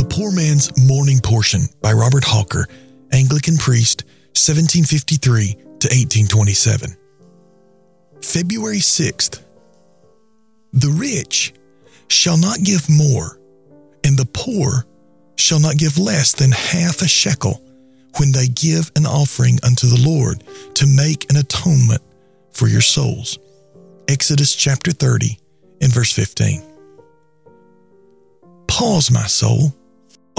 The Poor Man's Morning Portion by Robert Hawker, Anglican priest, 1753 to 1827. February 6th. The rich shall not give more, and the poor shall not give less than half a shekel when they give an offering unto the Lord to make an atonement for your souls. Exodus chapter 30 and verse 15. Pause, my soul,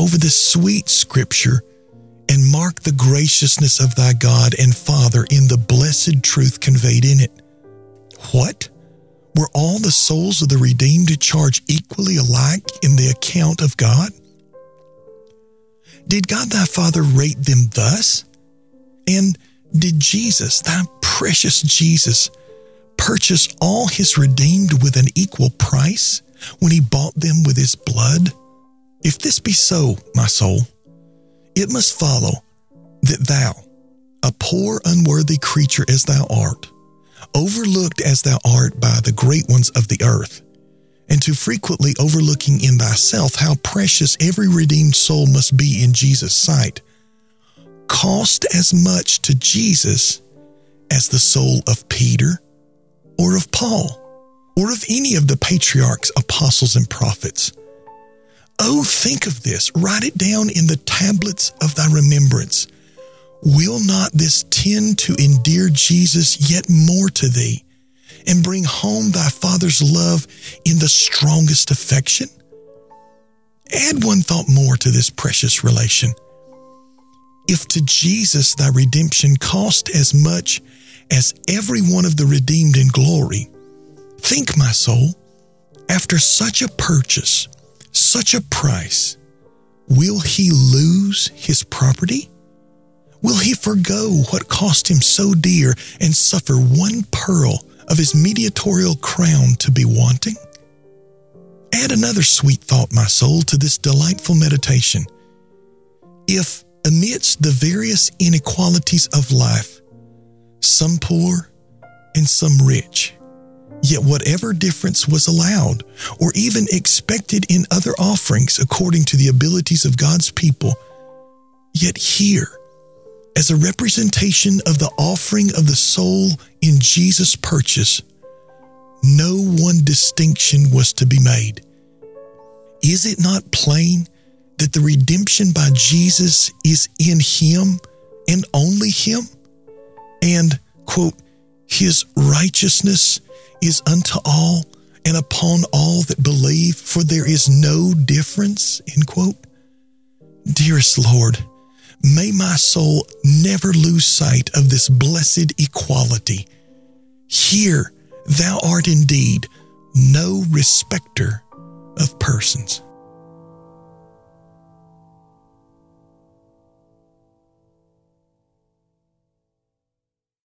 over the sweet scripture and mark the graciousness of thy God and Father in the blessed truth conveyed in it. What? Were all the souls of the redeemed charged equally alike in the account of God? Did God thy Father rate them thus? And did Jesus, thy precious Jesus, purchase all his redeemed with an equal price when he bought them with his blood? If this be so, my soul, it must follow that thou, a poor, unworthy creature as thou art, overlooked as thou art by the great ones of the earth, and too frequently overlooking in thyself how precious every redeemed soul must be in Jesus' sight, cost as much to Jesus as the soul of Peter or of Paul or of any of the patriarchs, apostles, and prophets. Oh, think of this. Write it down in the tablets of thy remembrance. Will not this tend to endear Jesus yet more to thee and bring home thy Father's love in the strongest affection? Add one thought more to this precious relation. If to Jesus thy redemption cost as much as every one of the redeemed in glory, think, my soul, after such a purchase, such a price, will he lose his property? Will he forego what cost him so dear and suffer one pearl of his mediatorial crown to be wanting? Add another sweet thought, my soul, to this delightful meditation. If, amidst the various inequalities of life, some poor and some rich, Yet, whatever difference was allowed or even expected in other offerings according to the abilities of God's people, yet here, as a representation of the offering of the soul in Jesus' purchase, no one distinction was to be made. Is it not plain that the redemption by Jesus is in Him and only Him? And, quote, His righteousness is unto all and upon all that believe, for there is no difference. End quote. Dearest Lord, may my soul never lose sight of this blessed equality. Here thou art indeed no respecter of persons.